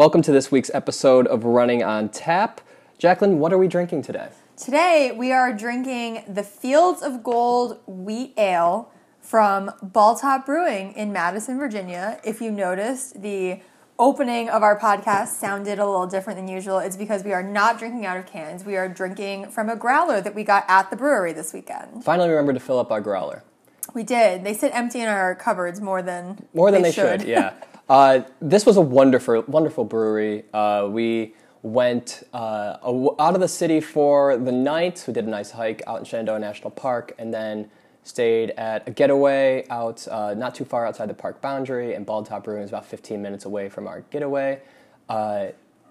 Welcome to this week's episode of Running on Tap. Jacqueline, what are we drinking today? Today we are drinking the Fields of Gold Wheat Ale from Bald Top Brewing in Madison, Virginia. If you noticed, the opening of our podcast sounded a little different than usual. It's because we are not drinking out of cans. We are drinking from a growler that we got at the brewery this weekend. Finally, remember to fill up our growler. We did. They sit empty in our cupboards more than More than they, should. yeah. Uh, this was a wonderful, wonderful brewery. Uh, we went uh, out of the city for the night. We did a nice hike out in Shenandoah National Park, and then stayed at a getaway out uh, not too far outside the park boundary. And Bald Top Brewing is about 15 minutes away from our getaway. Uh,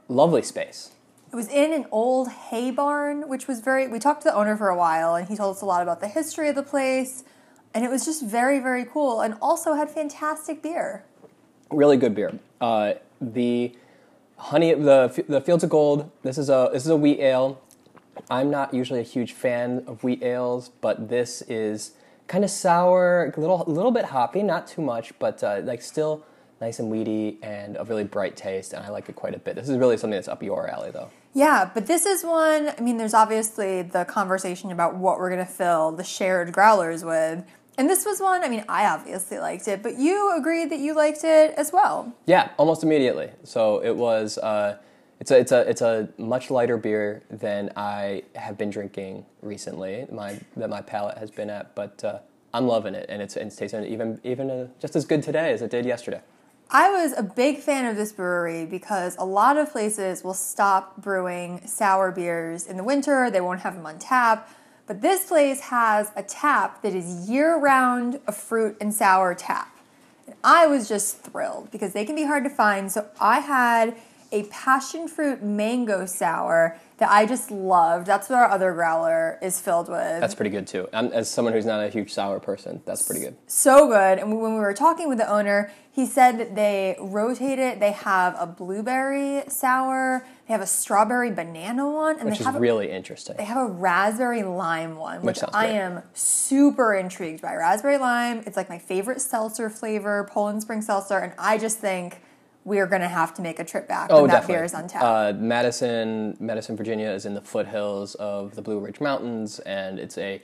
lovely space. It was in an old hay barn, which was very. We talked to the owner for a while, and he told us a lot about the history of the place. And it was just very, very cool, and also had fantastic beer. Really good beer. Uh, the honey, the the Fields of Gold. This is a this is a wheat ale. I'm not usually a huge fan of wheat ales, but this is kind of sour, a little little bit hoppy, not too much, but uh, like still nice and weedy and a really bright taste, and I like it quite a bit. This is really something that's up your alley, though. Yeah, but this is one. I mean, there's obviously the conversation about what we're going to fill the shared growlers with. And this was one, I mean, I obviously liked it, but you agreed that you liked it as well. Yeah, almost immediately. So it was. Uh, it's a it's a it's a much lighter beer than I have been drinking recently. My that my palate has been at, but uh, I'm loving it, and it's it's tasting even even uh, just as good today as it did yesterday. I was a big fan of this brewery because a lot of places will stop brewing sour beers in the winter, they won't have them on tap. But this place has a tap that is year round a fruit and sour tap. And I was just thrilled because they can be hard to find. So I had a passion fruit mango sour that I just loved. That's what our other growler is filled with. That's pretty good too. I'm, as someone who's not a huge sour person, that's pretty good. so good. And when we were talking with the owner, he said that they rotate it. They have a blueberry sour, they have a strawberry banana one, and Which they is have a, really interesting. they have a raspberry lime one, which sounds I great. am super intrigued by. Raspberry lime, it's like my favorite seltzer flavor, Poland Spring seltzer, and I just think we are going to have to make a trip back Oh, when that beer is on tap. Uh, Madison, Madison, Virginia is in the foothills of the Blue Ridge Mountains, and it's a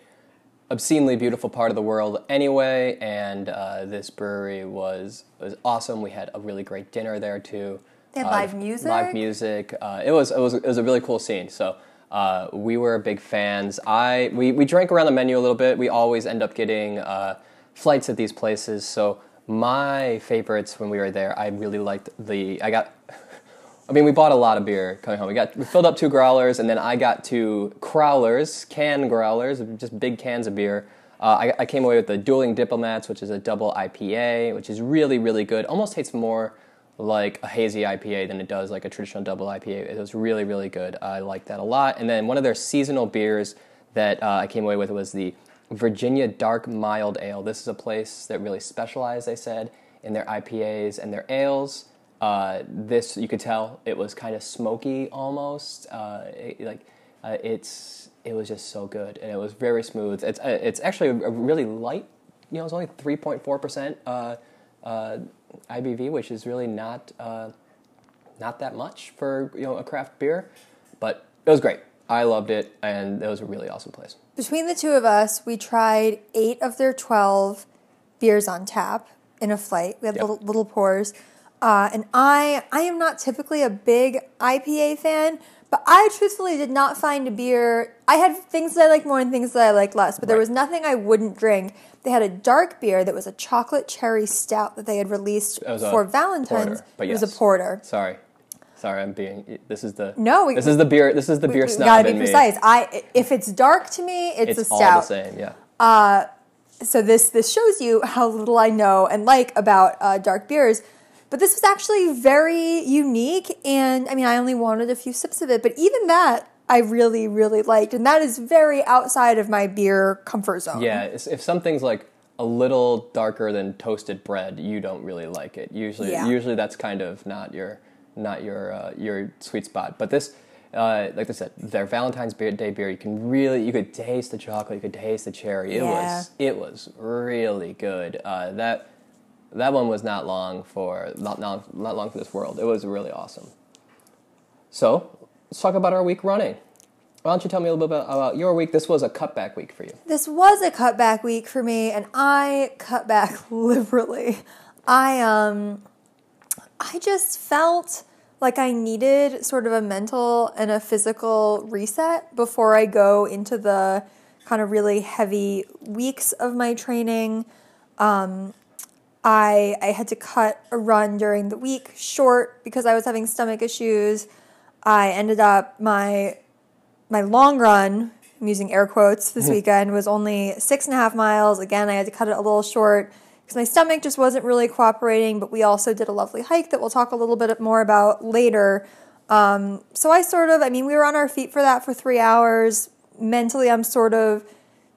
obscenely beautiful part of the world anyway. And uh, this brewery was was awesome. We had a really great dinner there too. They had Uh, live music? Live music. Uh, it was it was it was a really cool scene. So. Uh, we were big fans. I we, we drank around the menu a little bit. We always end up getting uh, flights at these places. So my favorites when we were there, I really liked the. I got I mean, we bought a lot of beer coming home. We got we filled up two growlers, and then I got two crowlers, can growlers, just big cans of beer. Uh, I, I came away with the Dueling Diplomats, which is a double IPA, which is really really good. Almost tastes more like a hazy IPA than it does like a traditional double IPA. It was really really good. I liked that a lot. And then one of their seasonal beers that uh, I came away with was the Virginia Dark Mild Ale. This is a place that really specialized, they said, in their IPAs and their ales. Uh, this you could tell it was kind of smoky almost. Uh, it- like uh, it's it was just so good and it was very smooth. It's uh, it's actually a really light. You know, it's only three point four percent uh, ABV, which is really not uh, not that much for you know a craft beer, but it was great. I loved it, and it was a really awesome place. Between the two of us, we tried eight of their 12 beers on tap in a flight. We had Yep. little, little pours. Uh, and I, I am not typically a big IPA fan, but I truthfully did not find a beer. I had things that I like more and things that I like less, but there was nothing I wouldn't drink. They had a dark beer that was a chocolate cherry stout that they had released It was a for Valentine's. porter, but it was a porter. Sorry, sorry, I'm being. This is the No, we- this is the beer. This is the beer we snob gotta be in me. precise. I if it's dark to me, it's, It's a all stout. the same. Yeah. so this this shows you how little I know and like about uh, dark beers. But this was actually very unique, and I mean, I only wanted a few sips of it, but even that I really, really liked, and that is very outside of my beer comfort zone. Yeah, if something's like a little darker than toasted bread, you don't really like it. Usually, Yeah. usually that's kind of not your not your uh, your sweet spot. But this, uh, like I said, their Valentine's Day beer, you can really you could taste the chocolate, you could taste the cherry. It Yeah. was it was really good. Uh, that that one was not long for not not, not long for this world. It was really awesome. So let's talk about our week running. Why don't you tell me a little bit about, your week? This was a cutback week for you. This was a cutback week for me, and I cut back liberally. I um, I just felt like I needed sort of a mental and a physical reset before I go into the kind of really heavy weeks of my training. Um, I I had to cut a run during the week short because I was having stomach issues. I ended up my my long run, I'm using air quotes this weekend, was only six and a half miles. Again, I had to cut it a little short because my stomach just wasn't really cooperating. But we also did a lovely hike that we'll talk a little bit more about later. Um, so I sort of, I mean, we were on our feet for that for three hours. Mentally, I'm sort of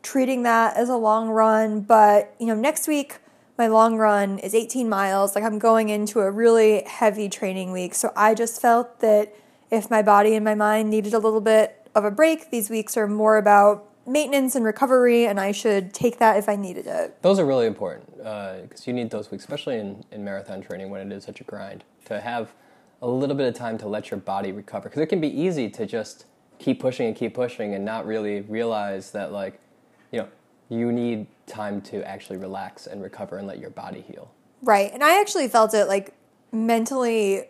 treating that as a long run. But, you know, next week, my long run is 18 miles. Like I'm going into a really heavy training week. So I just felt that if my body and my mind needed a little bit of a break, these weeks are more about maintenance and recovery, and I should take that if I needed it. Those are really important because uh, you need those weeks, especially in, in marathon training when it is such a grind, to have a little bit of time to let your body recover. Because it can be easy to just keep pushing and keep pushing and not really realize that, like, you know, you need time to actually relax and recover and let your body heal. Right. And I actually felt it like mentally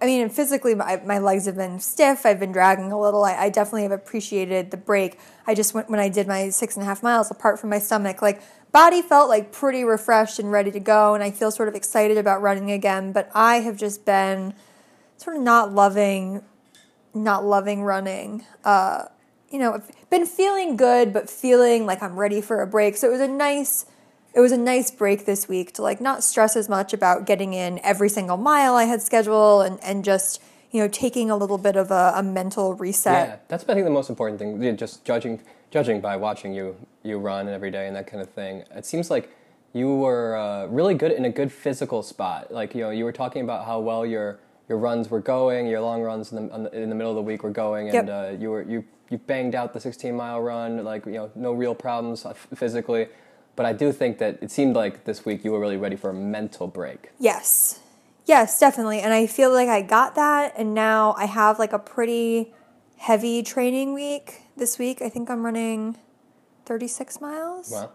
I mean, physically, my, my legs have been stiff. I've been dragging a little. I, I definitely have appreciated the break. I just went when I did my six and a half miles apart from my stomach, like body felt like pretty refreshed and ready to go, and I feel sort of excited about running again. But I have just been sort of not loving, not loving running. Uh, you know, I've been feeling good, but feeling like I'm ready for a break. So it was a nice it was a nice break this week to like not stress as much about getting in every single mile I had scheduled and, and just you know taking a little bit of a, a mental reset. Yeah, that's I think the most important thing. Just judging judging by watching you you run every day and that kind of thing. It seems like you were uh, really good in a good physical spot. Like you know you were talking about how well your your runs were going, your long runs in the, in the middle of the week were going, and yep. uh, you were you you banged out the 16 mile run like you know no real problems uh, physically but I do think that it seemed like this week you were really ready for a mental break. Yes. Yes, definitely. And I feel like I got that. And now I have like a pretty heavy training week this week. I think I'm running 36 miles. Wow.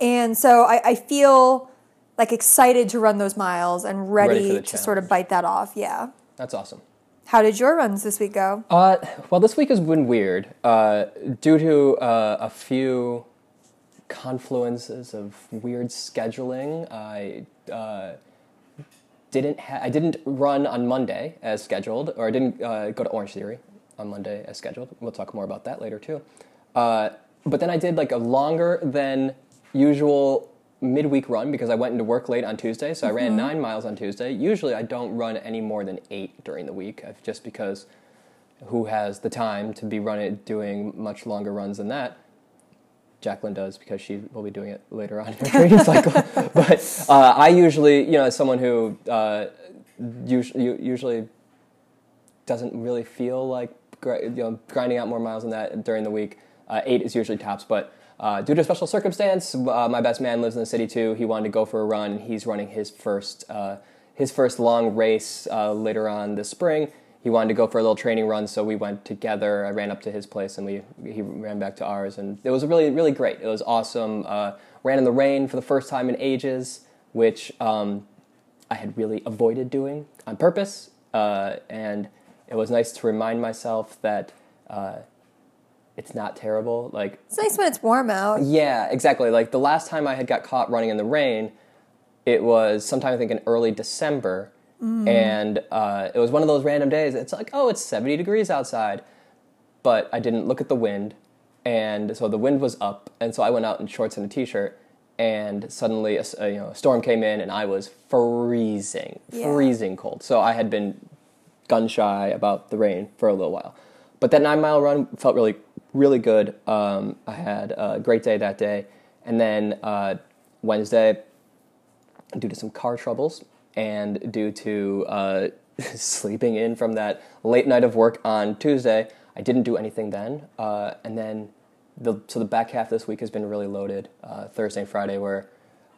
And so I, I feel like excited to run those miles and ready, ready to sort of bite that off. Yeah. That's awesome. How did your runs this week go? Uh, well, this week has been weird uh, due to uh, a few confluences of weird scheduling. I uh, didn't ha- I didn't run on Monday as scheduled, or I didn't uh, go to Orange Theory on Monday as scheduled. We'll talk more about that later too. Uh, but then I did like a longer than usual midweek run because I went into work late on Tuesday. So mm-hmm. I ran mm-hmm. nine miles on Tuesday. Usually I don't run any more than eight during the week, just because who has the time to be running doing much longer runs than that? Jacqueline does because she will be doing it later on in her training cycle. But uh, I usually, you know, as someone who uh, usually, usually doesn't really feel like you know grinding out more miles than that during the week, uh, eight is usually tops. But uh, due to a special circumstance, uh, my best man lives in the city too. He wanted to go for a run. He's running his first uh, his first long race later on this spring he wanted to go for a little training run, so we went together. I ran up to his place, and we he ran back to ours, and it was really really great. It was awesome. Uh, ran in the rain for the first time in ages, which um, I had really avoided doing on purpose, uh, and it was nice to remind myself that. Uh, it's not terrible. Like it's nice when it's warm out. Yeah, exactly. Like the last time I had got caught running in the rain, it was sometime I think in early December, Mm. And uh, it was one of those random days. It's like, oh, it's 70 degrees outside. But I didn't look at the wind. And so the wind was up. And so I went out in shorts and a t shirt. And suddenly a, you know, a storm came in, and I was freezing, yeah. freezing cold. So I had been gun shy about the rain for a little while. But that nine mile run felt really, really good. Um, I had a great day that day. And then uh, Wednesday, due to some car troubles, and due to uh, sleeping in from that late night of work on Tuesday, I didn't do anything then. Uh, and then the so the back half this week has been really loaded. Uh, Thursday and Friday were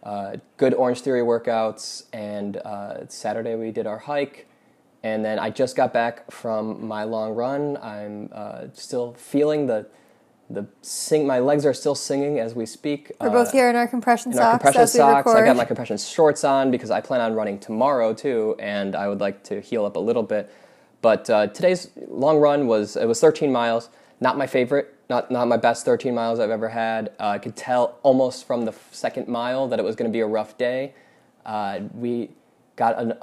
uh, good Orange Theory workouts, and uh, Saturday we did our hike. And then I just got back from my long run. I'm uh, still feeling the the sing. My legs are still singing as we speak. We're both here in our compression in socks. our compression socks. I got my compression shorts on because I plan on running tomorrow too, and I would like to heal up a little bit. But uh, today's long run was it was 13 miles. Not my favorite. Not not my best 13 miles I've ever had. Uh, I could tell almost from the second mile that it was going to be a rough day. Uh, we got an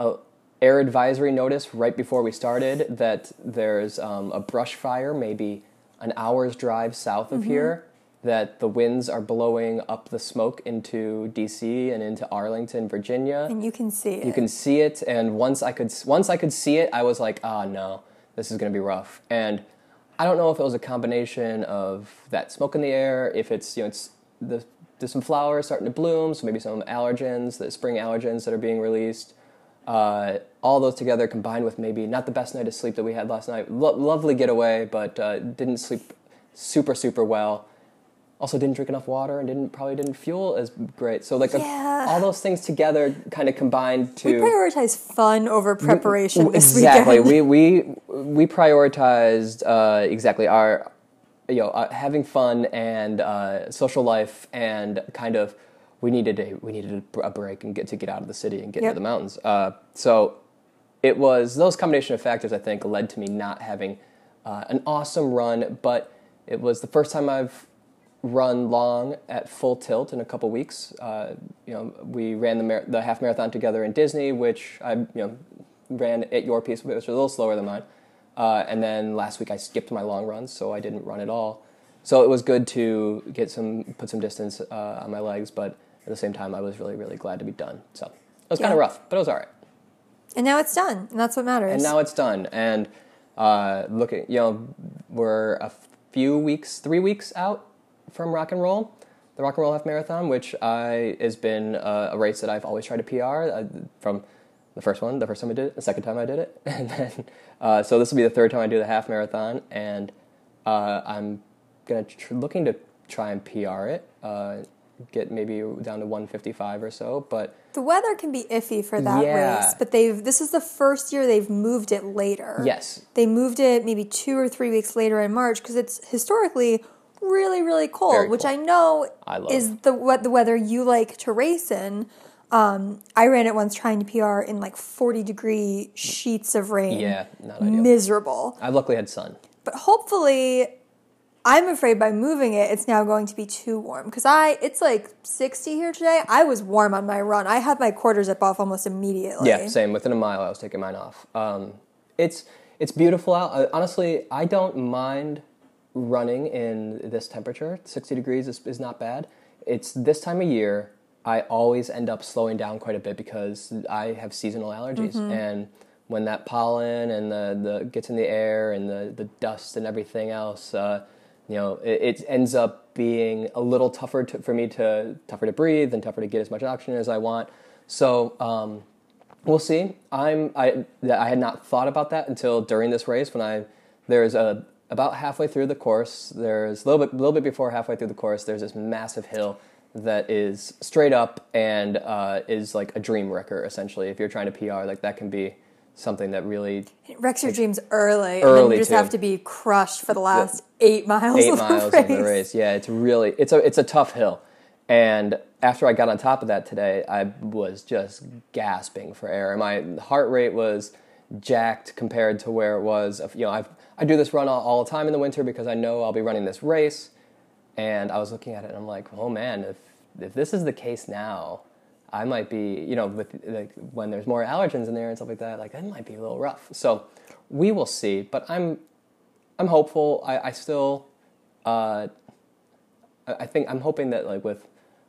air advisory notice right before we started that there's um, a brush fire maybe an hour's drive south of here that the winds are blowing up the smoke into DC and into Arlington, Virginia. and you can see it. You can see it, and once I could once I could see it, I was like, "Ah, no, this is going to be rough." And I don't know if it was a combination of that smoke in the air, if it's you know it's the there's some flowers starting to bloom, so maybe some allergens, the spring allergens that are being released. Uh, all those together combined with maybe not the best night of sleep that we had last night. Lo- lovely getaway, but uh, didn't sleep super super well. Also, didn't drink enough water and didn't probably didn't fuel as great. So like a- all those things together kind of combined to we prioritize fun over preparation this exactly. we we we prioritized uh, exactly our you know uh, having fun and uh, social life and kind of we needed a we needed a, break and get to get out of the city and get Yep. to the mountains. Uh, so it was those combination of factors I think led to me not having uh, an awesome run, but it was the first time I've run long at full tilt in a couple weeks. Uh, you know, we ran the mar- the half marathon together in Disney, which I you know ran at your pace, which was a little slower than mine. Uh, and then last week I skipped my long runs, so I didn't run at all. So it was good to get some put some distance uh, on my legs, but at the same time I was really really glad to be done. So it was kind of rough, but it was all right. And now it's done, and that's what matters. And now it's done. And uh, at you know, we're a few weeks, three weeks out from rock and roll, the rock and roll half marathon, which I has been uh, a race that I've always tried to PR uh, from the first one, the first time I did it, the second time I did it, and then uh, so this will be the third time I do the half marathon, and uh, I'm gonna tr- looking to try and PR it. Uh, Get maybe down to 155 or so, but the weather can be iffy for that Yeah. race, but they've this is the first year they've moved it later. yes, They moved it maybe two or three weeks later in March because it's historically really, really cold, Very which. I know I love. is the what the weather you like to race in. Um, I ran it once trying to PR in like forty degree sheets of rain. yeah, not ideal. miserable. I've luckily had sun. But hopefully, I'm afraid by moving it, it's now going to be too warm because I it's like 60 here today. I was warm on my run. I had my quarter zip off almost immediately. Yeah, same. Within a mile, I was taking mine off. Um, it's it's beautiful out. Uh, honestly, I don't mind running in this temperature. Sixty degrees is, is not bad. It's this time of year. I always end up slowing down quite a bit because I have seasonal allergies, and when that pollen and the, the gets in the air and the, the dust and everything else, uh, you know, it, it ends up being a little tougher to, for me to tougher to breathe and tougher to get as much oxygen as I want. So um, we'll see. I'm I I had not thought about that until during this race when I there's a about halfway through the course. There's a little bit little bit before halfway through the course. There's this massive hill that is straight up and uh, is like a dream wrecker essentially. If you're trying to PR, like that can be something that really It wrecks your dreams early, and then Early, you just too. have to be crushed for the last eight miles. eight of miles the of the race. Yeah, it's really it's a it's a tough hill. And after I got on top of that today, I was just gasping for air. And my heart rate was jacked compared to where it was. You know, I I do this run all, all the time in the winter because I know I'll be running this race. And I was looking at it and I'm like, oh man, if if this is the case now, I might be, you know, with like when there's more allergens in there and stuff like that, like that might be a little rough. So we will see. But I'm I'm hopeful. I, I still, uh, I think I'm hoping that like with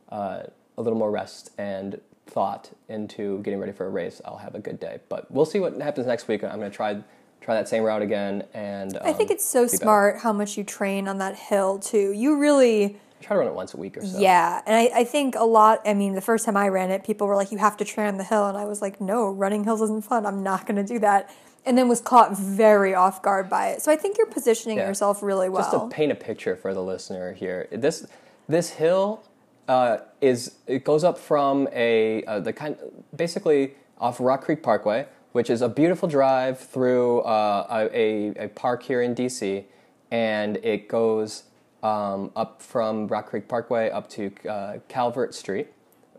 uh, a little more rest and thought into getting ready for a race, I'll have a good day. But we'll see what happens next week. I'm going to try try that same route again. And I think um, it's so be better. smart how much you train on that hill too. You really. Try to run it once a week or so. Yeah, and I, I think a lot. I mean, the first time I ran it, people were like, "You have to train on the hill," and I was like, "No, running hills isn't fun. I'm not going to do that." And then was caught very off guard by it. So I think you're positioning Yeah. yourself really well. Just to paint a picture for the listener here, this this hill uh, is it goes up from a uh, the kind basically off Rock Creek Parkway, which is a beautiful drive through uh, a, a park here in DC, and it goes um, up from Rock Creek Parkway up to uh, Calvert Street,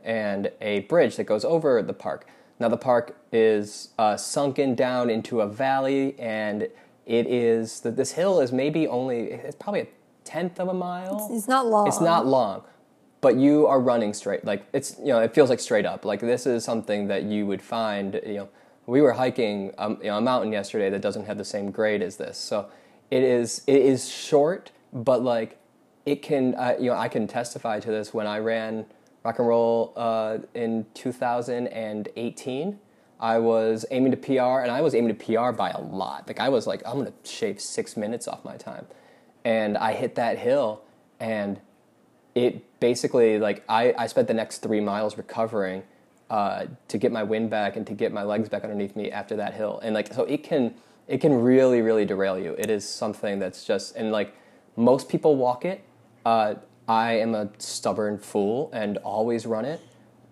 and a bridge that goes over the park. Now the park is uh, sunken down into a valley, and it is that this hill is maybe only it's probably a tenth of a mile. It's not long. It's not long, but you are running straight. Like it's you know it feels like straight up. Like this is something that you would find. You know, we were hiking um, you know, a mountain yesterday that doesn't have the same grade as this. So it is it is short, but like it can uh, you know I can testify to this when I ran rock and roll uh, in 2018. I was aiming to PR, and I was aiming to PR by a lot. Like I was like, I'm gonna shave six minutes off my time, and I hit that hill, and it basically like I, I spent the next three miles recovering uh, to get my wind back and to get my legs back underneath me after that hill, and like so it can it can really really derail you. It is something that's just and like most people walk it. Uh, I am a stubborn fool and always run it,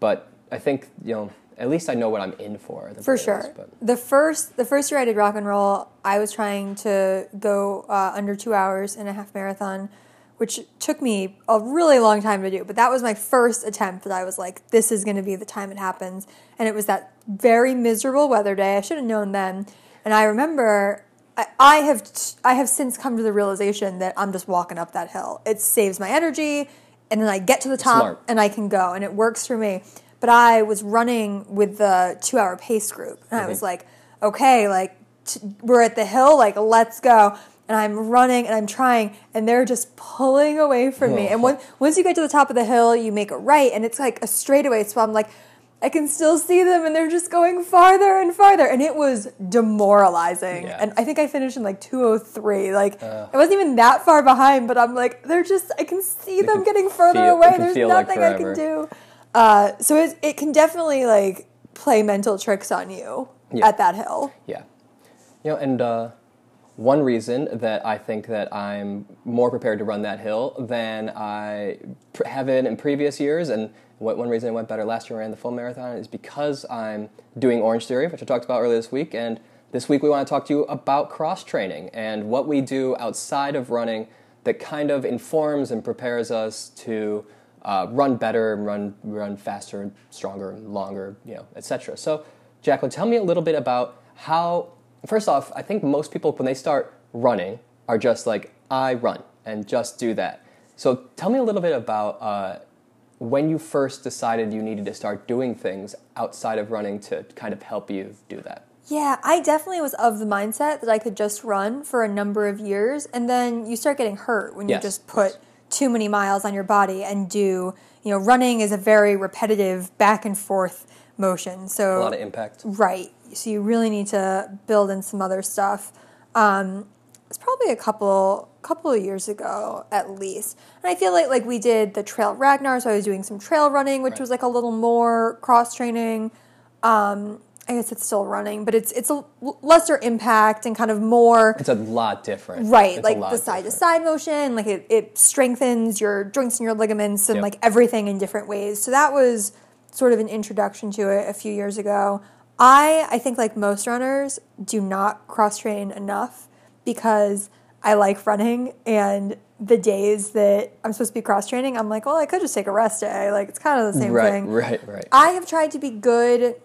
but I think you know at least I know what I'm in for. the For sure. but- The first the first year I did rock and roll, I was trying to go uh, under two hours in a half marathon, which took me a really long time to do. But that was my first attempt that I was like, this is going to be the time it happens. And it was that very miserable weather day. I should have known then. And I remember. I- I have I have since come to the realization that I'm just walking up that hill. It saves my energy, and then I get to the top Smart. and I can go, and it works for me. But I was running with the two hour pace group, and I mm-hmm. was like, okay, like t- we're at the hill, like let's go. And I'm running and I'm trying, and they're just pulling away from me. Oh. And when, once you get to the top of the hill, you make a right, and it's like a straightaway. So I'm like, I can still see them, and they're just going farther and farther. And it was demoralizing. Yeah. And I think I finished in like 203. Like, I wasn't even that far behind, but I'm like, they're just, I can see them can getting further feel- away. There's feel like nothing I can do. Uh, so it, it can definitely like play mental tricks on you Yeah. at that hill. Yeah. You know, and uh, one reason that I think that I'm more prepared to run that hill than I have been in previous years, and what, one reason I went better last year when I ran the full marathon is because I'm doing Orange Theory, which I talked about earlier this week, and this week we want to talk to you about cross training and what we do outside of running that kind of informs and prepares us to uh, run better and run run faster and stronger and longer, you know, etc. So, Jacqueline, tell me a little bit about how. First off, I think most people when they start running are just like I run and just do that. So, tell me a little bit about uh, when you first decided you needed to start doing things outside of running to kind of help you do that. Yeah, I definitely was of the mindset that I could just run for a number of years, and then you start getting hurt when you Yes, just put too many miles on your body and do. You know, running is a very repetitive back and forth motion. So A lot of impact. Right. So you really need to build in some other stuff. Um, it's probably a couple couple of years ago at least, and I feel like like we did the Trail Ragnar, so I was doing some trail running, which Right. was like a little more cross training. Um, I guess it's still running, but it's it's a lesser impact and kind of more It's a lot different. right, It's like the side to side motion, like it, it strengthens your joints and your ligaments and Yep. like everything in different ways. So that was sort of an introduction to it a few years ago. I I think like most runners do not cross train enough because I like running and the days that I'm supposed to be cross training, I'm like, well, I could just take a rest day. Like it's kind of the same Right, thing. right, right. right. I have tried to be good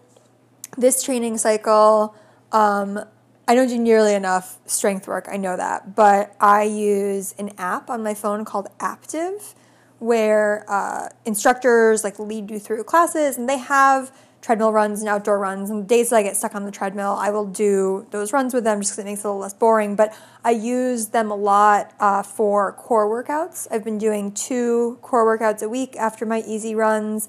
this training cycle. Um, I don't do nearly enough strength work, I know that, but I use an app on my phone called Aaptiv where uh, instructors like lead you through classes and they have treadmill runs and outdoor runs. And the days that I get stuck on the treadmill, I will do those runs with them just because it makes it a little less boring. But I use them a lot uh, for core workouts. I've been doing two core workouts a week after my easy runs.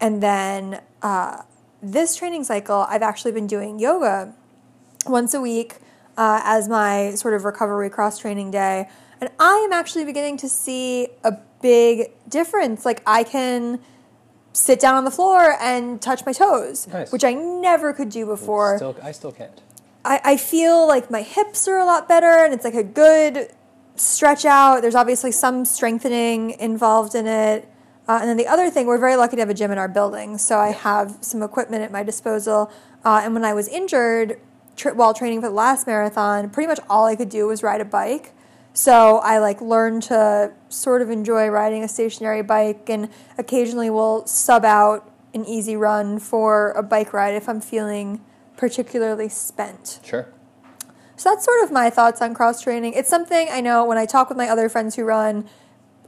And then uh, this training cycle, I've actually been doing yoga once a week uh, as my sort of recovery cross training day. And I am actually beginning to see a big difference. Like I can sit down on the floor and touch my toes, Nice. which I never could do before. Still, I still can't. I, I feel like my hips are a lot better and it's like a good stretch out. There's obviously some strengthening involved in it. Uh, and then the other thing, we're very lucky to have a gym in our building, so I have some equipment at my disposal. Uh, and when I was injured tra- while training for the last marathon, pretty much all I could do was ride a bike. So I like learned to sort of enjoy riding a stationary bike, and occasionally will sub out an easy run for a bike ride if I'm feeling particularly spent. Sure. So that's sort of my thoughts on cross training. It's something I know when I talk with my other friends who run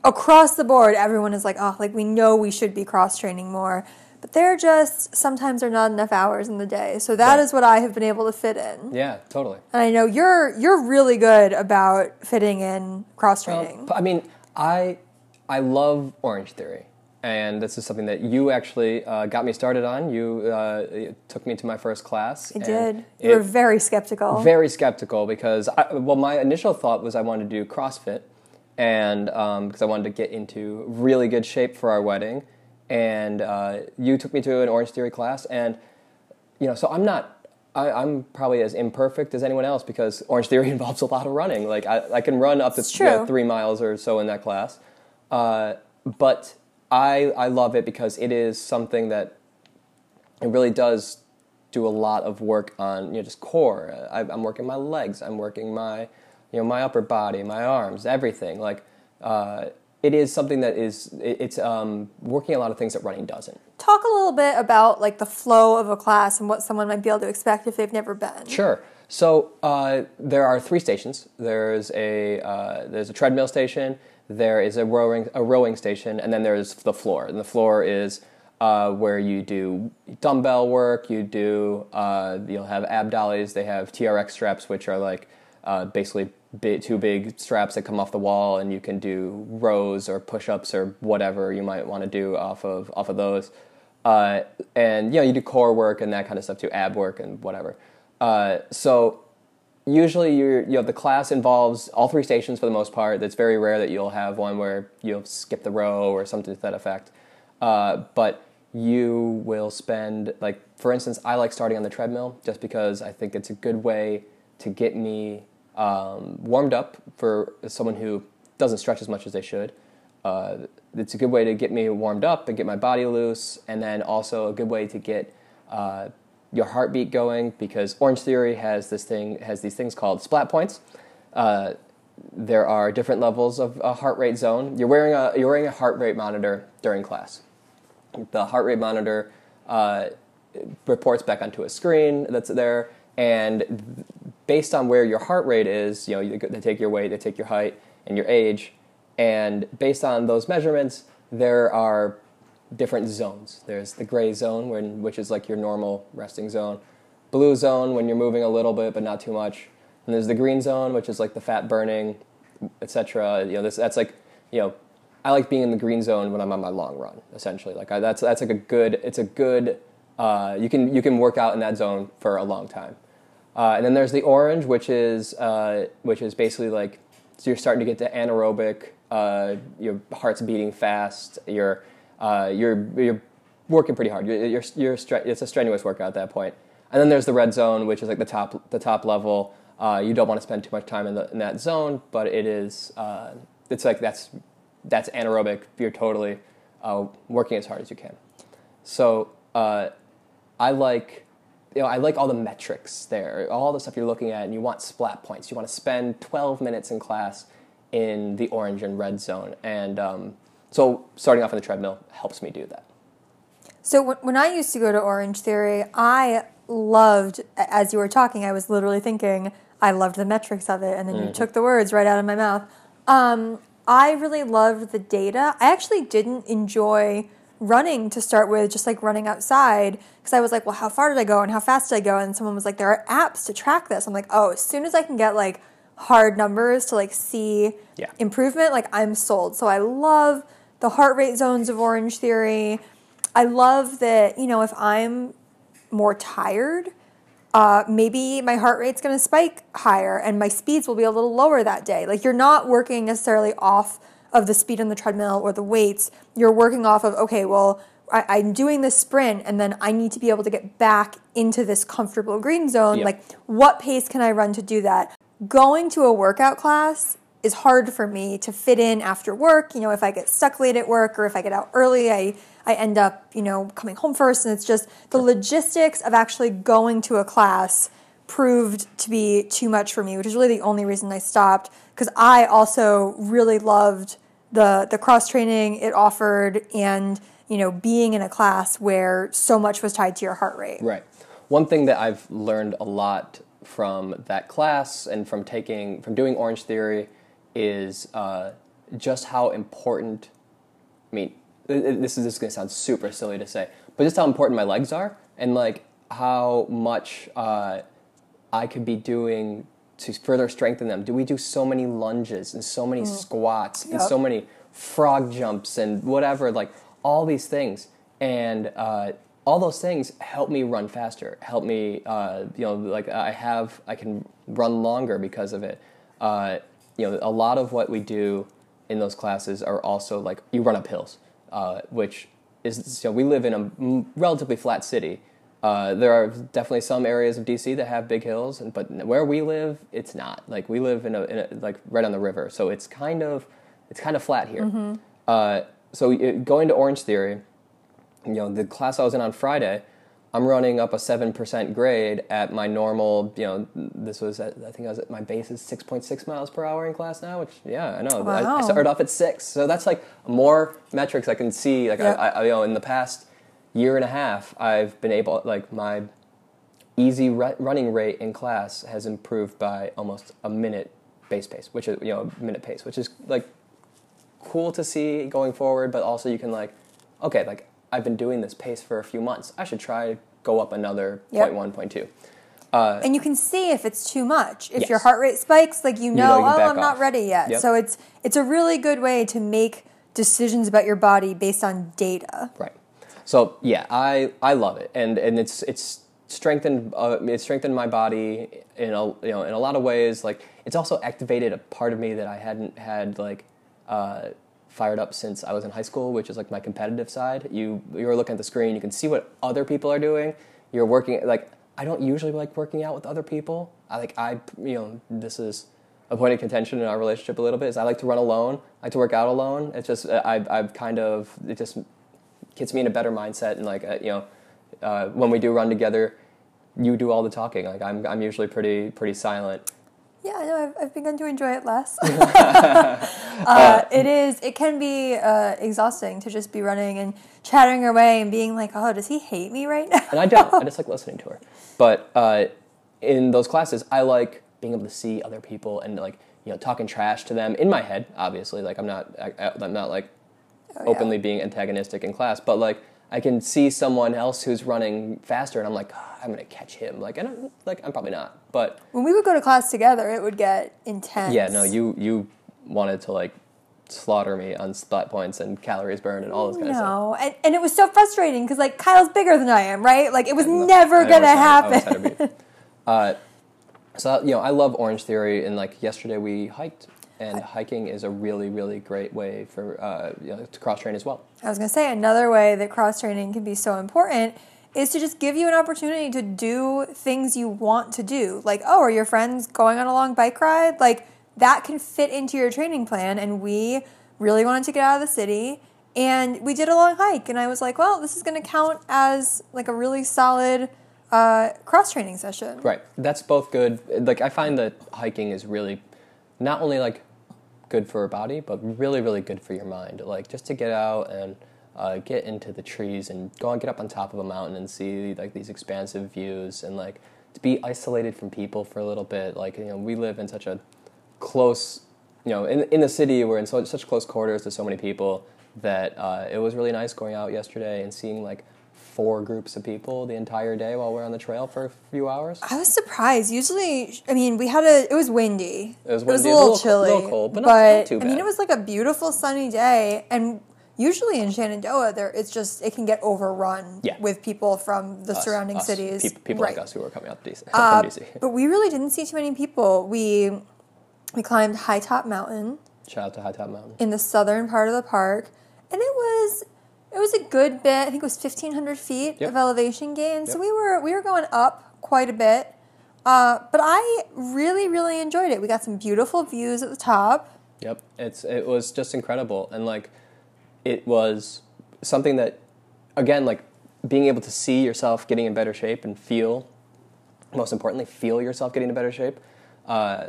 across the board, everyone is like, oh, like we know we should be cross training more. But they're just sometimes there are not enough hours in the day. So that is what I have been able to fit in. Yeah, totally. And I know you're you're really good about fitting in cross training. I mean, I I love Orange Theory, and this is something that you actually uh, got me started on. You uh, took me to my first class. I did. it- You were very skeptical. very skeptical because I, well, my initial thought was I wanted to do CrossFit, and um, because I wanted to get into really good shape for our wedding, and uh, you took me to an Orange Theory class, and you know, so I'm not. I, I'm probably as imperfect as anyone else because Orange Theory involves a lot of running. Like I, I can run up to It's you know, three miles or so in that class, uh, but I I love it because it is something that it really does do a lot of work on you know just core. I, I'm working my legs. I'm working my you know my upper body, my arms, everything. Like uh, it is something that is it, it's um, working a lot of things that running doesn't. Talk a little bit about like the flow of a class and what someone might be able to expect if they've never been. Sure. So uh, there are three stations. There's a uh, there's a treadmill station. There is a rowing a rowing station, and then there's the floor. And the floor is uh, where you do dumbbell work. You do uh, you'll have abdollies. They have TRX straps, which are like uh, basically big, two big straps that come off the wall, and you can do rows or push-ups or whatever you might want to do off of off of those. Uh, and you know you do core work and that kind of stuff too, ab work and whatever. Uh, so usually you're, you know the class involves all three stations for the most part. It's very rare that you'll have one where you'll skip the row or something to that effect. Uh, but you will spend like for instance, I like starting on the treadmill just because I think it's a good way to get me um, warmed up for someone who doesn't stretch as much as they should. Uh, it's a good way to get me warmed up and get my body loose, and then also a good way to get uh, your heartbeat going because Orange Theory has this thing has these things called splat points. Uh, there are different levels of a heart rate zone. You're wearing a you're wearing a heart rate monitor during class. The heart rate monitor uh, reports back onto a screen that's there, and based on where your heart rate is, you know, they take your weight, they take your height and your age, and based on those measurements, there are different zones. There's the gray zone, when, which is like your normal resting zone, blue zone when you're moving a little bit but not too much, and there's the green zone, which is like the fat burning, etc. You know, this that's like you know, I like being in the green zone when I'm on my long run. Essentially, like I, that's that's like a good. It's a good. Uh, you can you can work out in that zone for a long time. Uh, and then there's the orange, which is uh, which is basically like so you're starting to get to anaerobic. Uh, your heart's beating fast. You're uh, you're you're working pretty hard. You're, you're, you're stre- it's a strenuous workout at that point. And then there's the red zone, which is like the top the top level. Uh, you don't want to spend too much time in, the, in that zone, but it is uh, it's like that's that's anaerobic. You're totally working as hard as you can. So I like, you know, I like all the metrics there, all the stuff you're looking at, and you want splat points. You want to spend 12 minutes in class in the orange and red zone, and um, so starting off on the treadmill helps me do that. So when, when I used to go to Orange Theory, I loved, as you were talking, I was literally thinking, I loved the metrics of it, and then you took the words right out of my mouth. Um, I really loved the data. I actually didn't enjoy running to start with, just like running outside, because I was like, well, how far did I go and how fast did I go? And someone was like, there are apps to track this. I'm like, oh, as soon as I can get like hard numbers to like see Yeah. improvement, like I'm sold. So I love the heart rate zones of Orange Theory. I love that, you know, if I'm more tired, uh, maybe my heart rate's going to spike higher and my speeds will be a little lower that day. Like you're not working necessarily off of the speed on the treadmill or the weights. You're working off of, okay, well, I, I'm doing this sprint and then I need to be able to get back into this comfortable green zone. Yeah. Like, what pace can I run to do that? Going to a workout class is hard for me to fit in after work. You know, if I get stuck late at work or if I get out early, I I end up, you know, coming home first and it's just the logistics of actually going to a class proved to be too much for me, which is really the only reason I stopped because I also really loved the the cross training it offered and, you know, being in a class where so much was tied to your heart rate. Right. One thing that I've learned a lot from that class and from taking from doing Orange Theory is uh, just how important. I mean, this is this is gonna sound super silly to say, but just how important my legs are, and like how much uh, I could be doing to further strengthen them. Do we do so many lunges and so many squats and so many frog jumps and whatever, like all these things, and uh, all those things help me run faster. Help me, uh, you know, like I have, I can run longer because of it. Uh, you know, a lot of what we do in those classes are also like you run up hills, uh, which is you know we live in a m- relatively flat city. Uh, there are definitely some areas of DC that have big hills, and, but where we live, it's not. Like we live in a, in a like right on the river, so it's kind of it's kind of flat here. Uh, so it, going to Orange Theory, you know, the class I was in on Friday, I'm running up a seven percent grade at my normal. You know, this was at, I think I was at my base is six point six miles per hour in class now, which yeah, I know. I, I started off at six, so that's like more metrics I can see. Like Yep. I, I, you know, in the past year and a half, I've been able like my easy ru- running rate in class has improved by almost a minute base pace, which is you know minute pace, which is like cool to see going forward. But also you can like, okay, like I've been doing this pace for a few months. I should try go up another Yep. point one, point two. Uh, And you can see if it's too much. If Yes. your heart rate spikes, like you know, know you oh, I'm not off. ready yet. Yep. So it's it's a really good way to make decisions about your body based on data. Right. So yeah, I I love it, and and it's it's strengthened uh, it's strengthened my body in a you know in a lot of ways. Like it's also activated a part of me that I hadn't had like uh, fired up since I was in high school, which is like my competitive side. You you're looking at the screen, you can see what other people are doing. You're working like I don't usually like working out with other people. I like I you know this is a point of contention in our relationship a little bit is I like to run alone. I like to work out alone. It's just I I've kind of it just gets me in a better mindset and like uh, you know uh, when we do run together you do all the talking like i'm, I'm usually pretty pretty silent Yeah, I know. I've, I've begun to enjoy it less. uh, it is. It can be uh, exhausting to just be running and chattering away and being like, "Oh, does he hate me right now?" and i don't i just like listening to her but uh, in those classes i like being able to see other people and like you know talking trash to them in my head obviously like i'm not I- i'm not like Oh, yeah. openly being antagonistic in class but like i can see someone else who's running faster and i'm like "Ah, i'm gonna catch him like and I'm, like i'm probably not but When we would go to class together, it would get intense. Yeah, no, you you wanted to like slaughter me on splat points and calories burned and all this kind of stuff. No, and, and it was so frustrating because like Kyle's bigger than I am, right? Like it was never gonna always had- I happen. had a beef. Uh, so you know, I love Orange Theory, and like yesterday we hiked, and hiking is a really really great way for uh, you know, to cross train as well. I was gonna say another way that cross training can be so important is to just give you an opportunity to do things you want to do. Like, oh, are your friends going on a long bike ride? Like that can fit into your training plan. And we really wanted to get out of the city, and we did a long hike. And I was like, well, this is gonna count as like a really solid uh, cross training session. Right, that's both good. Like I find that hiking is really not only like good for your body, but really really good for your mind. Like just to get out and uh, get into the trees and go and get up on top of a mountain and see like these expansive views and like to be isolated from people for a little bit. Like you know, we live in such a close, you know, in in the city we're in so, such close quarters to so many people that uh, it was really nice going out yesterday and seeing like four groups of people the entire day while we're on the trail for a few hours. I was surprised. Usually, I mean, we had a. It was windy. It was It was windy. a It was a little little chilly, little cold, but too I mean, it was like a beautiful sunny day, and usually in Shenandoah, there it's just it can get overrun Yeah. with people from the Us- surrounding us, cities. peop- people right. like us who are coming up DC, Uh, from DC. but we really didn't see too many people. We we climbed High Top Mountain Shout out to High Top Mountain. in the southern part of the park, and it was it was a good bit. I think it was fifteen hundred feet Yep. of elevation gain. So we were we were going up quite a bit. Uh, but I really, really enjoyed it. We got some beautiful views at the top. Yep, it's it was just incredible, and like, it was something that, again, like being able to see yourself getting in better shape and feel, most importantly, feel yourself getting in better shape. Uh,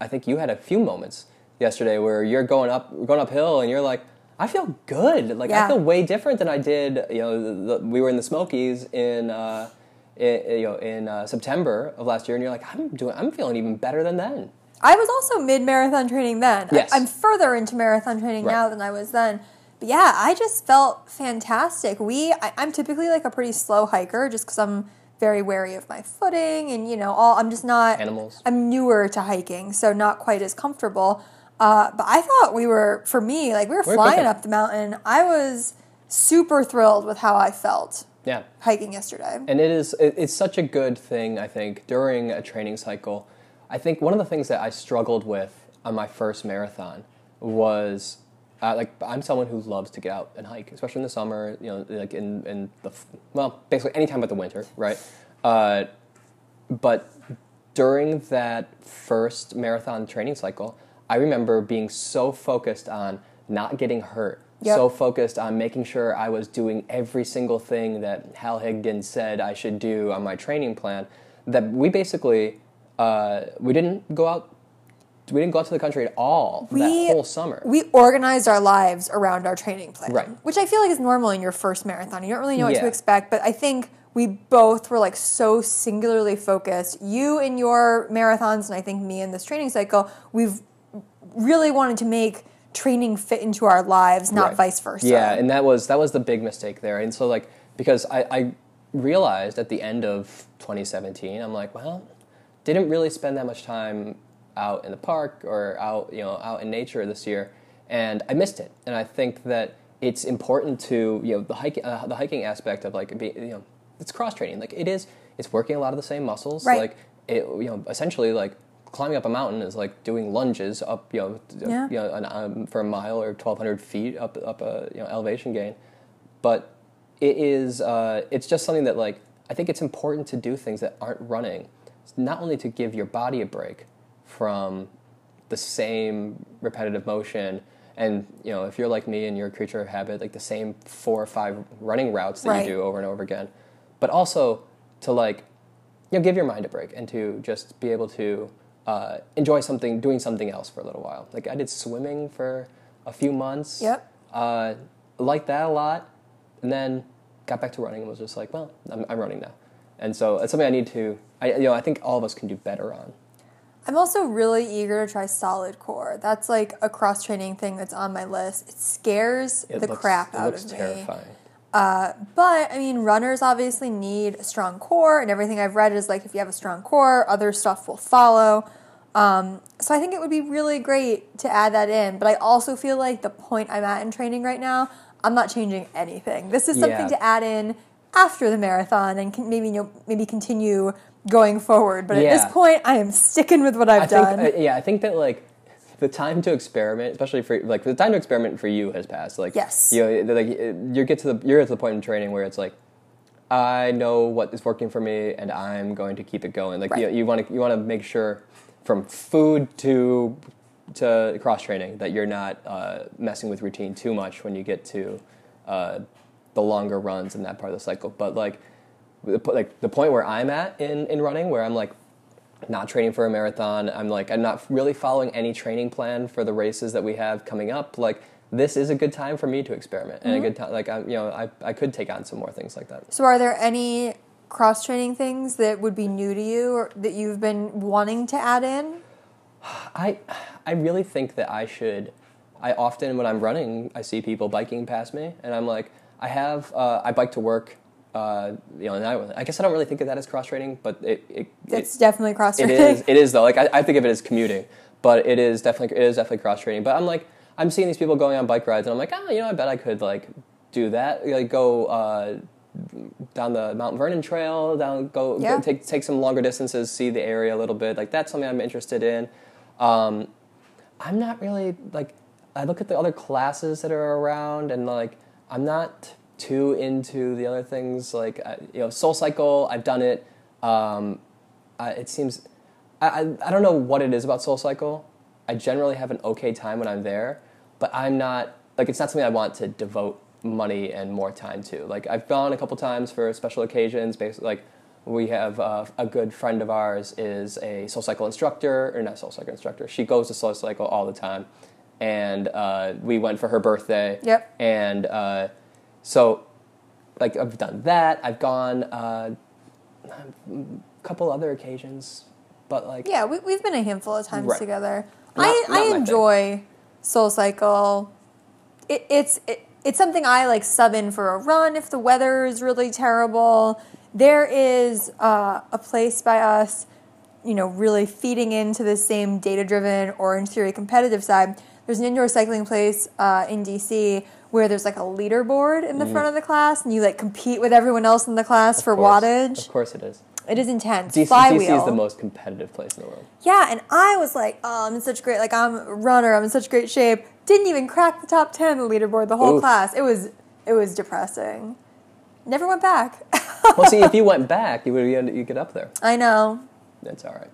I think you had a few moments yesterday where you're going up going uphill and you're like, I feel good. Like Yeah. I feel way different than I did. You know, the, the, we were in the Smokies in. Uh, in, you know, in uh, September of last year, and you're like, I'm doing, I'm feeling even better than then. I was also mid marathon training then. Yes. I, am further into marathon training Right. now than I was then. But yeah, I just felt fantastic. We, I, I'm typically like a pretty slow hiker just because I'm very wary of my footing and you know, all I'm just not Animals. I'm newer to hiking, so not quite as comfortable. Uh, but I thought we were, for me, like we were We're flying up the mountain. I was super thrilled with how I felt Yeah, hiking yesterday. and it is it, it's such a good thing i think during a training cycle i think one of the things that i struggled with on my first marathon was uh, like i'm someone who loves to get out and hike especially in the summer you know like in, in the f- well basically any time but the winter right uh, but during that first marathon training cycle, I remember being so focused on not getting hurt, Yep. so focused on making sure I was doing every single thing that Hal Higdon said I should do on my training plan that we basically uh, we didn't go out. We didn't go out to the country at all that whole summer. We organized our lives around our training plan, Right. which I feel like is normal in your first marathon. You don't really know what to expect, but I think we both were like so singularly focused. You in your marathons, and I think me in this training cycle, we've really wanted to make training fit into our lives, not Right. vice versa. Yeah, and that was that was the big mistake there. And so like because I, I realized at the end of 2017, I'm like, well, didn't really spend that much time out in the park or out you know out in nature this year, and I missed it. And I think that it's important to you know the hiking uh, the hiking aspect of like be, you know it's cross training. Like it is it's working a lot of the same muscles. Right. Like it you know essentially like climbing up a mountain is like doing lunges up you know, Yeah. you know an, um, for a mile or 1200 feet up up a you know elevation gain but it is uh, it's just something that like i think it's important to do things that aren't running not only to give your body a break from the same repetitive motion and you know if you're like me and you're a creature of habit like the same four or five running routes that Right. you do over and over again but also to like you know give your mind a break and to just be able to uh, enjoy something doing something else for a little while like i did swimming for a few months Yep. uh, liked that a lot, and then got back to running and was just like, well, I'm, I'm running now, and so it's something I need to. I you know I think all of us can do better on. I'm also really eager to try solid core. That's like a cross training thing that's on my list. It scares It the looks, crap out of me. Terrifying. But I mean, runners obviously need a strong core, and everything I've read is like if you have a strong core, other stuff will follow. Um, so I think it would be really great to add that in. But I also feel like the point I'm at in training right now, I'm not changing anything. This is something Yeah. to add in after the marathon and can maybe you know, maybe continue going forward. But at this point, I am sticking with what I've I think done. uh, yeah, I think that like the time to experiment, especially for like the time to experiment for you has passed. Like Yes. you know, like you get to the you're at the point in training where it's like. I know what is working for me, and I'm going to keep it going. Like you, Right. you want to, you want to make sure, from food to to cross training, that you're not uh, messing with routine too much when you get to uh, the longer runs in that part of the cycle. But like, the, like the point where I'm at in in running, where I'm like not training for a marathon. I'm like I'm not really following any training plan for the races that we have coming up. Like this is a good time for me to experiment and a good time. Like I'm, you know, I I could take on some more things like that. So, are there any cross training things that would be new to you or that you've been wanting to add in? I I really think that I should. I often when I'm running, I see people biking past me, and I'm like, I have uh, I bike to work. Uh, you know, and I, I guess I don't really think of that as cross training, but it, it, It's it definitely cross training. is. It is though. Like I, I think of it as commuting, but it is definitely it is definitely cross training. But I'm like I'm seeing these people going on bike rides, and I'm like, oh, you know, I bet I could like do that. Like go uh, down the Mount Vernon Trail, down go, Yeah. go take take some longer distances, see the area a little bit. Like that's something I'm interested in. Um, I'm not really like I look at the other classes that are around and like I'm not too into the other things like I, you know Soul Cycle I've done it um, uh, it seems I, I I don't know what it is about Soul Cycle. I generally have an okay time when I'm there, but I'm not like it's not something I want to devote money and more time to. Like I've gone a couple times for special occasions. Basically, like we have uh, a good friend of ours is a Soul Cycle instructor, or not Soul Cycle instructor. She goes to Soul Cycle all the time, and uh, we went for her birthday. Yep. And uh, so, like I've done that. I've gone uh, a couple other occasions, but like Yeah, we, we've been a handful of times Right. together. Not- I, not I enjoy Soul Cycle. It, it's it, it's something I like sub in for a run if the weather is really terrible. There is uh, a place by us, you know, really feeding into the same data driven Orange Theory competitive side. There's an indoor cycling place uh, in DC where there's like a leaderboard in the front of the class, and you like compete with everyone else in the class for Mm. course- wattage. Of course, it is. It is intense. DC, Flywheel. DC is the most competitive place in the world. Yeah, and I was like, oh, I'm in such great, like I'm a runner, I'm in such great shape. Didn't even crack the top ten on the leaderboard the whole Oof. class. It was, it was depressing. Never went back. Well, see, if you went back, you would you get up there. I know. That's all right.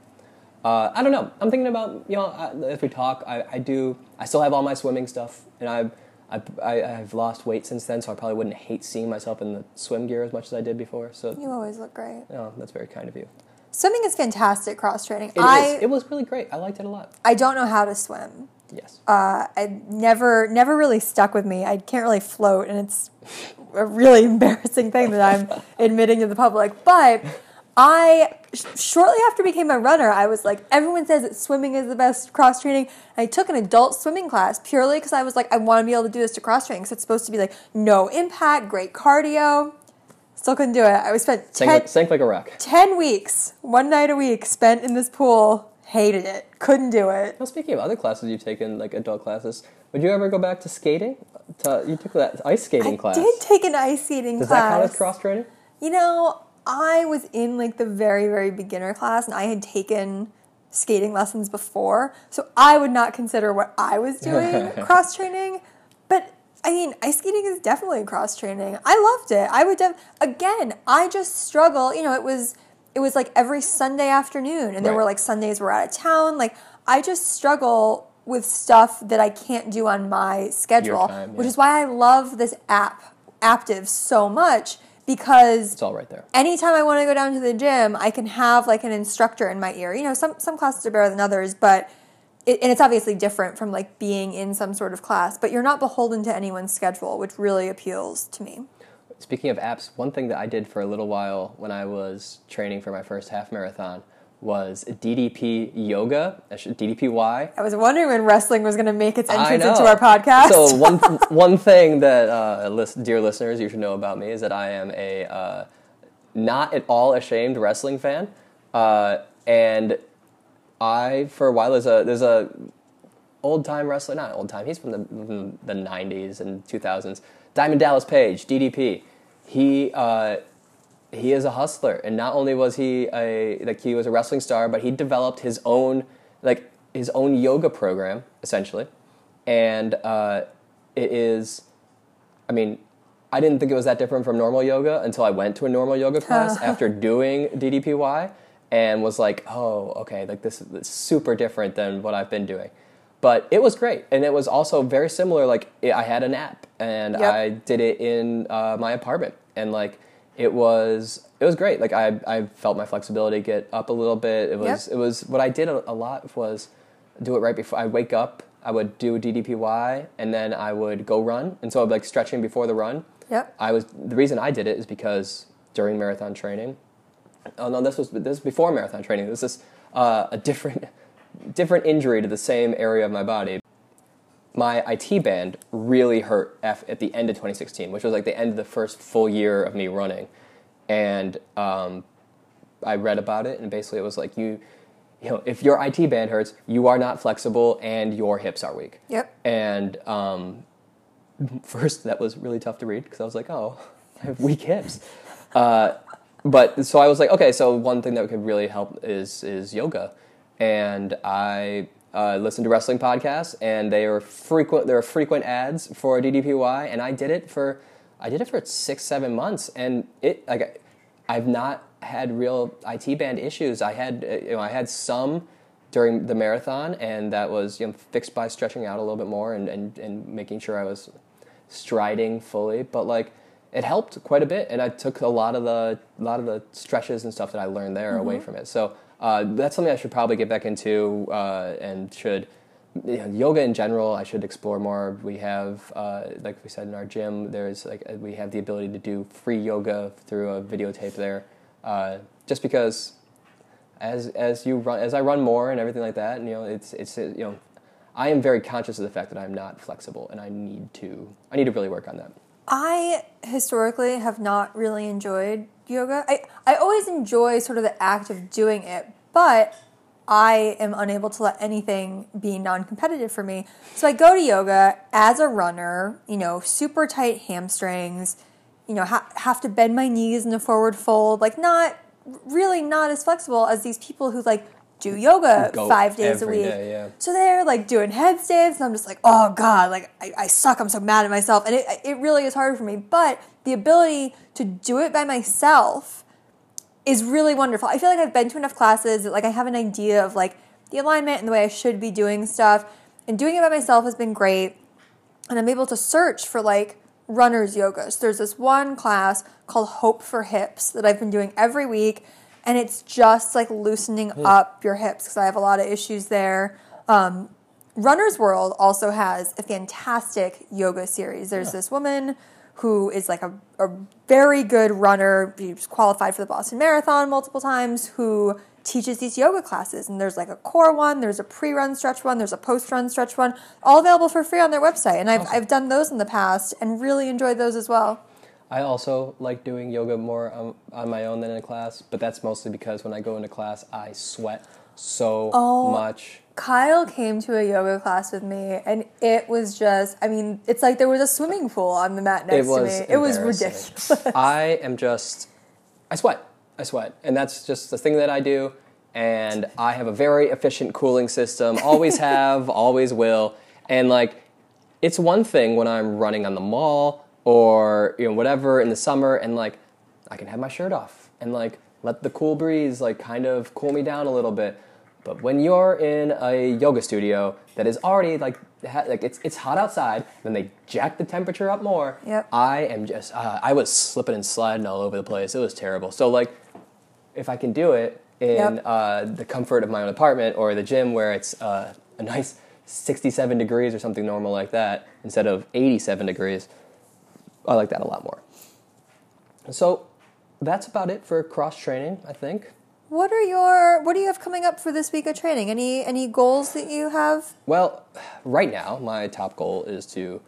Uh, I don't know. I'm thinking about you know uh, if we talk, I, I do. I still have all my swimming stuff, and I, I I I've lost weight since then, so I probably wouldn't hate seeing myself in the swim gear as much as I did before. So, You always look great. no, that's very kind of you. Swimming is fantastic cross training. It is. I It was really great. I liked it a lot. I don't know how to swim. Yes. Uh, I never never really stuck with me. I can't really float, and it's a really embarrassing thing that I'm admitting to the public. But I sh- shortly after I became a runner, I was like, everyone says that swimming is the best cross training. I took an adult swimming class purely because I was like, I want to be able to do this to cross training. because it's supposed to be like no impact, great cardio. Still couldn't do it. I was spent sank, 10, like, sank like a rock. 10 weeks, one night a week spent in this pool. Hated it. Couldn't do it. Now, speaking of other classes you've taken, like adult classes, would you ever go back to skating? To, you took that ice skating I class. did take an ice skating Does class. that count as cross training? You know, I was in like the very, very beginner class and I had taken skating lessons before. So I would not consider what I was doing cross training. But I mean, ice skating is definitely cross training. I loved it. I would def- again, I just struggle, you know, it was it was like every Sunday afternoon and there Right. were like Sundays we're out of town. Like I just struggle with stuff that I can't do on my schedule, time, which is why I love this app, Aaptiv, so much because It's all right there. anytime I want to go down to the gym, I can have like an instructor in my ear. You know, some some classes are better than others, but it, and it's obviously different from like being in some sort of class. But you're not beholden to anyone's schedule, which really appeals to me. Speaking of apps, one thing that I did for a little while when I was training for my first half marathon was DDP Yoga, uh, DDPY. I was wondering when wrestling was going to make its entrance into our podcast. So one one thing that uh, lis- dear listeners you should know about me is that I am a uh, not at all ashamed wrestling fan, uh, and I for a while there's a there's a old time wrestler not old time he's from the from the '90s and 2000s Diamond Dallas Page DDP he. He is a hustler and not only was he a like he was a wrestling star but he developed his own like his own yoga program essentially. And uh, it is i mean i didn't think it was that different from normal yoga until i went to a normal yoga class after doing ddpy and was like oh okay like this is super different than what i've been doing. But it was great and it was also very similar like i had an app and Yep. i did it in uh, my apartment. And like it was it was great. Like i i felt my flexibility get up a little bit. It was Yep. it was what i did a, a lot was do it right before i wake up i would do ddpy and then i would go run. And so i'd like stretching before the run Yep. i was the reason i did it is because during marathon training oh no this was this was before marathon training. This is uh, a different different injury to the same area of my body my IT band really hurt af- at the end of 2016, which was like the end of the first full year of me running. And um, I read about it, and basically it was like you, you know, if your IT band hurts, you are not flexible, and your hips are weak. Yep. And um, first, that was really tough to read because I was like, oh, I have weak hips. Uh, but so I was like, okay, so one thing that could really help is is yoga, and I uh, listened to wrestling podcasts, and they are frequent. There are frequent ads for DDPY, and I did it for I did it for six seven months, and it like I've not had real IT band issues. I had uh, you know I had some during the marathon, and that was you know fixed by stretching out a little bit more and and, and making sure I was striding fully. But like it helped quite a bit, and I took a lot of the a lot of the stretches and stuff that I learned there away from it. So uh, that's something I should probably get back into uh, and should. You know, yoga in general, I should explore more. We have, uh, like we said in our gym, there's like we have the ability to do free yoga through a videotape there. Uh, just because, as as you run, as I run more and everything like that, and, you know, it's it's you know, I am very conscious of the fact that I'm not flexible, and I need to I need to really work on that. I historically have not really enjoyed yoga. I, I always enjoy sort of the act of doing it, but I am unable to let anything be non competitive for me. So I go to yoga as a runner, you know, super tight hamstrings, you know, ha- have to bend my knees in a forward fold, like not really not as flexible as these people who like do yoga Go five days a week. day, yeah. So they're like doing headstands, and I'm just like, oh god, like I, I suck. I'm so mad at myself, and it it really is hard for me. But the ability to do it by myself is really wonderful. I feel like I've been to enough classes that like I have an idea of like the alignment and the way I should be doing stuff, and doing it by myself has been great. And I'm able to search for like runners yoga. So there's this one class called Hope for Hips that I've been doing every week, and it's just like loosening up your hips because I have a lot of issues there. Um, Runner's World also has a fantastic yoga series. There's this woman who is like a, a very good runner. She's qualified for the Boston Marathon multiple times, who teaches these yoga classes. And there's like a core one, there's a pre run stretch one, there's a post run stretch one, all available for free on their website. And I've, I've done those in the past and really enjoyed those as well. I also like doing yoga more um, on my own than in a class, but that's mostly because when I go into class, I sweat so Oh. much. Kyle came to a yoga class with me, and it was just, I mean, it's like there was a swimming pool on the mat next to me. It was ridiculous. I am just, I sweat. I sweat. And that's just the thing that I do. And I have a very efficient cooling system, always have, always will. And like, it's one thing when I'm running on the mall or, you know, whatever in the summer and like, I can have my shirt off and like let the cool breeze like kind of cool me down a little bit. But when you're in a yoga studio that is already like ha- like it's it's hot outside, then they jack the temperature up more. Yep. I am just uh, I was slipping and sliding all over the place. It was terrible. So like, if I can do it in Yep. uh, the comfort of my own apartment or the gym where it's uh, a nice 67 degrees or something normal like that instead of 87 degrees, I like that a lot more. So that's about it for cross training, I think. What are your what do you have coming up for this week of training? Any any goals that you have? Well, right now, my top goal is to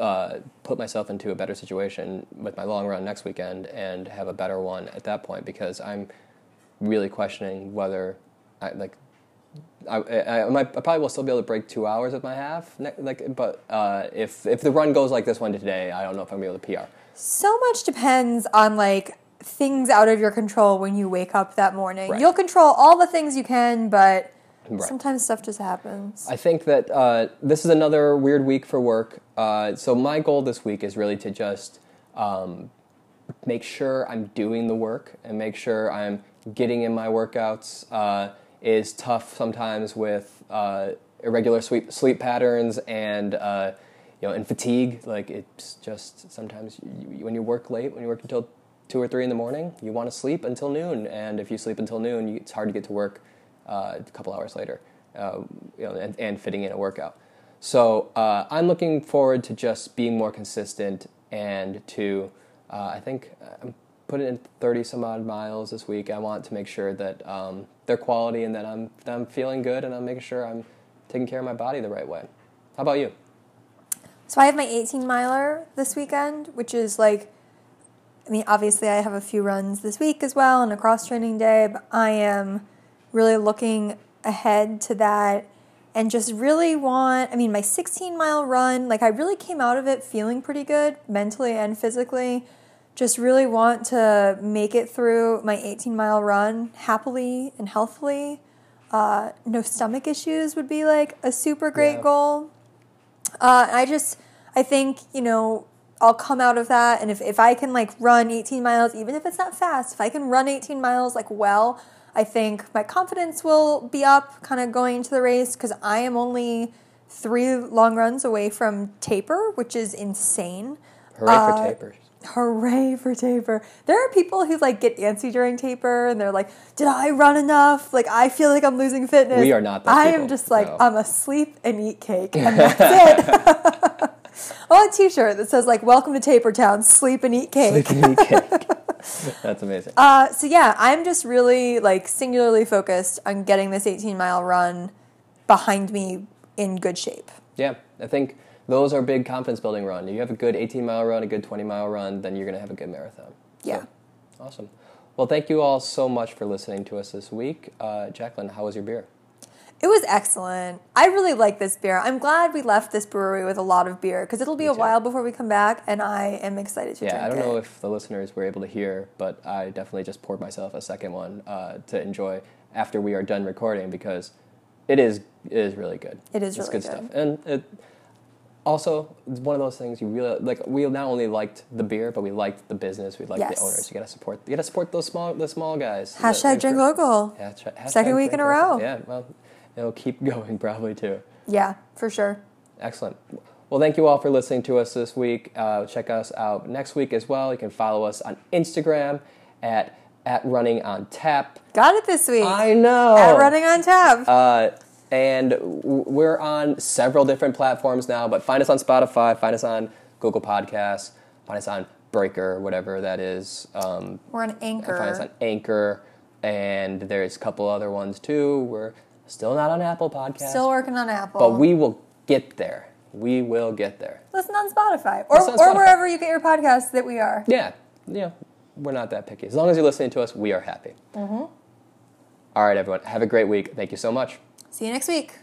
uh, put myself into a better situation with my long run next weekend and have a better one at that point because I'm really questioning whether I like. I, I, I, might, I probably will still be able to break two hours of my half, like, but uh, if if the run goes like this one today, I don't know if I'm gonna be able to PR. So much depends on like things out of your control when you wake up that morning. Right. You'll control all the things you can, but Right. sometimes stuff just happens. I think that uh, this is another weird week for work. Uh, so my goal this week is really to just um, make sure I'm doing the work and make sure I'm getting in my workouts. Is tough sometimes with uh, irregular sleep sleep patterns and uh, you know and fatigue. Like it's just sometimes you, when you work late, when you work until two or three in the morning, you want to sleep until noon, and if you sleep until noon, you, it's hard to get to work uh, a couple hours later, uh, you know, and, and fitting in a workout. So uh, I'm looking forward to just being more consistent and to, uh, I think I'm putting in 30 some odd miles this week. I want to make sure that um, they're quality and that I'm, that I'm feeling good and I'm making sure I'm taking care of my body the right way. How about you? So I have my 18 miler this weekend, which is like, I mean, obviously I have a few runs this week as well and a cross training day, but I am really looking ahead to that and just really want, I mean, my 16 mile run, like I really came out of it feeling pretty good mentally and physically. Just really want to make it through my 18 mile run happily and healthily. Uh, no stomach issues would be like a super great Yeah. goal. Uh, I just, I think, you know, I'll come out of that, and if, if I can like run 18 miles, even if it's not fast, if I can run 18 miles like well, I think my confidence will be up kind of going into the race because I am only three long runs away from taper, which is insane. Hooray Uh, for tapers. Hooray for taper. There are people who like get antsy during taper and they're like, Did I run enough? Like I feel like I'm losing fitness. We are not I people, am just like, no. I'm asleep and eat cake. And that's it. I want a t shirt that says like welcome to Taper Town, sleep and eat cake. They can eat cake. That's amazing. Uh, so yeah, I'm just really like singularly focused on getting this 18 mile run behind me in good shape. Yeah, I think those are big confidence building run. You have a good 18 mile run, a good 20 mile run, then you're going to have a good marathon. Yeah. So, awesome. Well, thank you all so much for listening to us this week. Uh, Jacqueline, how was your beer? It was excellent. I really like this beer. I'm glad we left this brewery with a lot of beer because it'll be a while before we come back, and I am excited to Yeah, I don't it. know if the listeners were able to hear, but I definitely just poured myself a second one uh, to enjoy after we are done recording because it is it is really good. It is it's really good, It's good. stuff, and it also it's one of those things you really like. We not only liked the beer, but we liked the business. We liked Yes. the owners. You gotta support. You gotta support those small the small guys. Hashtag drink local. Hashtag- hashtag Second week in a local. row. Yeah, well, it'll keep going probably too. Yeah, for sure. Excellent. Well, thank you all for listening to us this week. Uh, check us out next week as well. You can follow us on Instagram at at running on tap. Got it this week. I know. At running on tap. Uh, and we're on several different platforms now, but find us on Spotify, find us on Google Podcasts, find us on Breaker, whatever that is. Um, We're on Anchor. find us on Anchor, and there's a couple other ones too. We're still not on Apple Podcasts, Still working on Apple. but we will get there. We will get there. listen on Spotify or, on or wherever you get your podcasts that we are. Yeah, yeah, we're not that picky. As long as you're listening to us, we are happy. Mm-hmm. All right, everyone. Have a great week. Thank you so much. See you next week.